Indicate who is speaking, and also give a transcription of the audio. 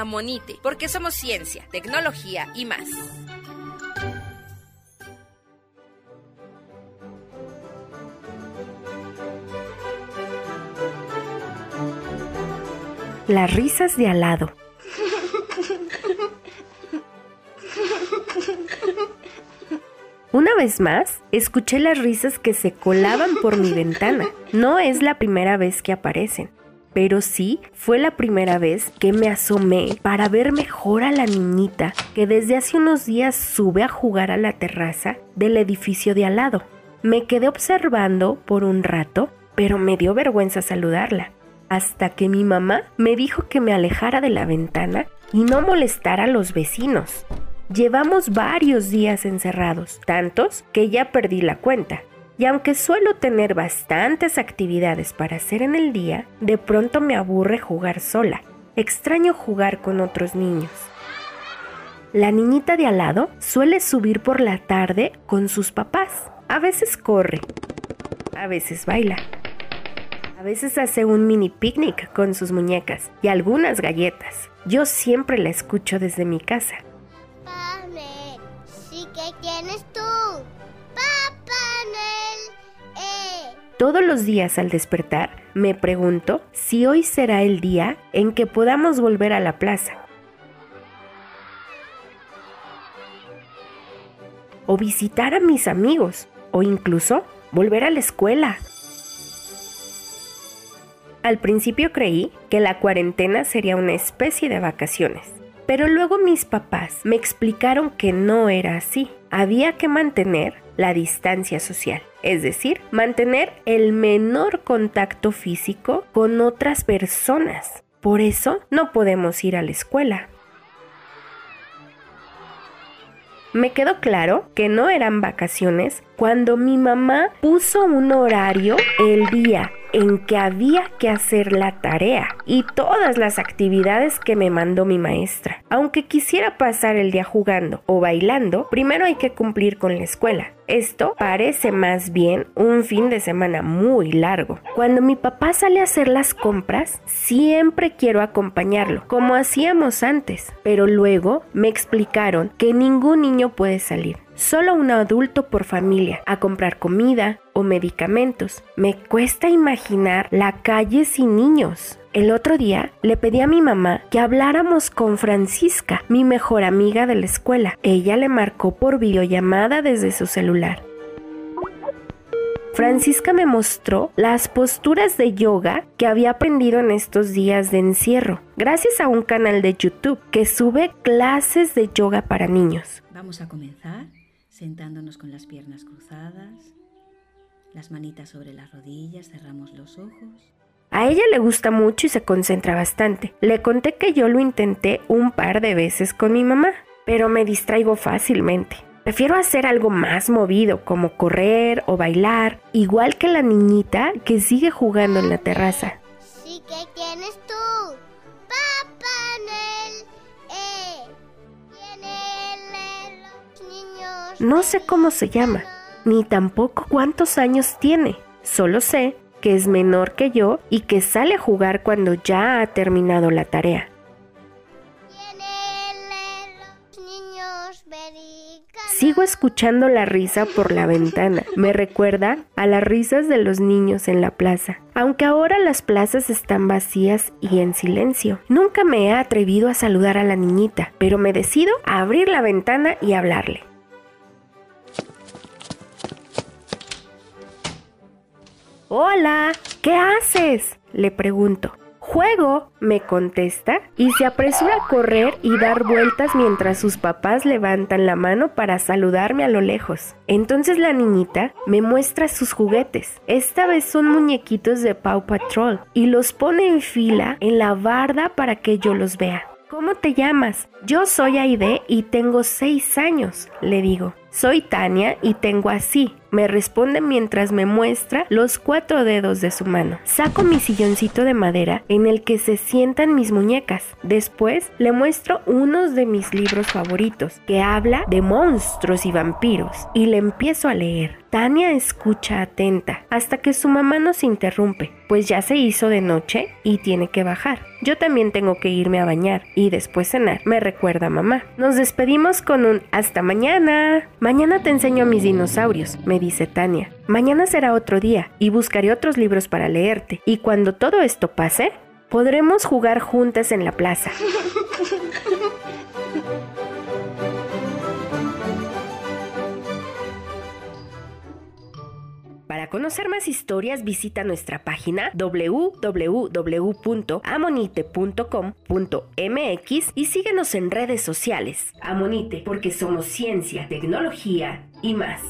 Speaker 1: Amonite, porque somos ciencia, tecnología y más.
Speaker 2: Las risas de alado. Una vez más, escuché las risas que se colaban por mi ventana. No es la primera vez que aparecen, pero sí fue la primera vez que me asomé para ver mejor a la niñita que desde hace unos días sube a jugar a la terraza del edificio de al lado. Me quedé observando por un rato, pero me dio vergüenza saludarla hasta que mi mamá me dijo que me alejara de la ventana y no molestara a los vecinos. Llevamos varios días encerrados, tantos que ya perdí la cuenta. Y aunque suelo tener bastantes actividades para hacer en el día, de pronto me aburre jugar sola. Extraño jugar con otros niños. La niñita de al lado suele subir por la tarde con sus papás. A veces corre, a veces baila veces hace un mini picnic con sus muñecas y algunas galletas. Yo siempre la escucho desde mi casa.
Speaker 3: ¿sí que tienes tú?
Speaker 2: Todos los días al despertar me pregunto si hoy será el día en que podamos volver a la plaza. O visitar a mis amigos, o incluso volver a la escuela. Al principio creí que la cuarentena sería una especie de vacaciones, pero luego mis papás me explicaron que no era así. Había que mantener la distancia social, es decir, mantener el menor contacto físico con otras personas. Por eso no podemos ir a la escuela. Me quedó claro que no eran vacaciones cuando mi mamá puso un horario el día en que había que hacer la tarea y todas las actividades que me mandó mi maestra. Aunque quisiera pasar el día jugando o bailando, primero hay que cumplir con la escuela. Esto parece más bien un fin de semana muy largo. Cuando mi papá sale a hacer las compras, siempre quiero acompañarlo, como hacíamos antes, pero luego me explicaron que ningún niño puede salir solo un adulto por familia a comprar comida o medicamentos. Me cuesta imaginar la calle sin niños. El otro día le pedí a mi mamá que habláramos con Francisca, mi mejor amiga de la escuela. Ella le marcó por videollamada desde su celular. Francisca me mostró las posturas de yoga que había aprendido en estos días de encierro, gracias a un canal de YouTube que sube clases de yoga para niños.
Speaker 4: Vamos a comenzar sentándonos con las piernas cruzadas, las manitas sobre las rodillas, cerramos los ojos.
Speaker 2: A ella le gusta mucho y se concentra bastante. Le conté que yo lo intenté un par de veces con mi mamá, pero me distraigo fácilmente. Prefiero hacer algo más movido, como correr o bailar, igual que la niñita que sigue jugando en la terraza.
Speaker 3: Sí que tienes tú, Papá Noel.
Speaker 2: No sé cómo se llama, ni tampoco cuántos años tiene. Solo sé que es menor que yo y que sale a jugar cuando ya ha terminado la tarea. Sigo escuchando la risa por la ventana. Me recuerda a las risas de los niños en la plaza. Aunque ahora las plazas están vacías y en silencio. Nunca me he atrevido a saludar a la niñita, pero me decido a abrir la ventana y hablarle. Hola, ¿qué haces? Le pregunto. Juego, me contesta, y se apresura a correr y dar vueltas mientras sus papás levantan la mano para saludarme a lo lejos. Entonces la niñita me muestra sus juguetes. Esta vez son muñequitos de Paw Patrol y los pone en fila en la barda para que yo los vea. ¿Cómo te llamas? Yo soy Aide y tengo seis años, le digo. Soy Tania y tengo así, me responde mientras me muestra los cuatro dedos de su mano. Saco mi silloncito de madera en el que se sientan mis muñecas. Después le muestro unos de mis libros favoritos, que habla de monstruos y vampiros, y le empiezo a leer. Tania escucha atenta hasta que su mamá nos interrumpe, pues ya se hizo de noche y tiene que bajar. Yo también tengo que irme a bañar y después cenar, me recuerda mamá. Nos despedimos con un hasta mañana. Mañana te enseño a mis dinosaurios, me dice Tania. Mañana será otro día y buscaré otros libros para leerte. Y cuando todo esto pase, podremos jugar juntas en la plaza. Para conocer más historias visita nuestra página www.amonite.com.mx y síguenos en redes sociales. Amonite, porque somos ciencia, tecnología y más.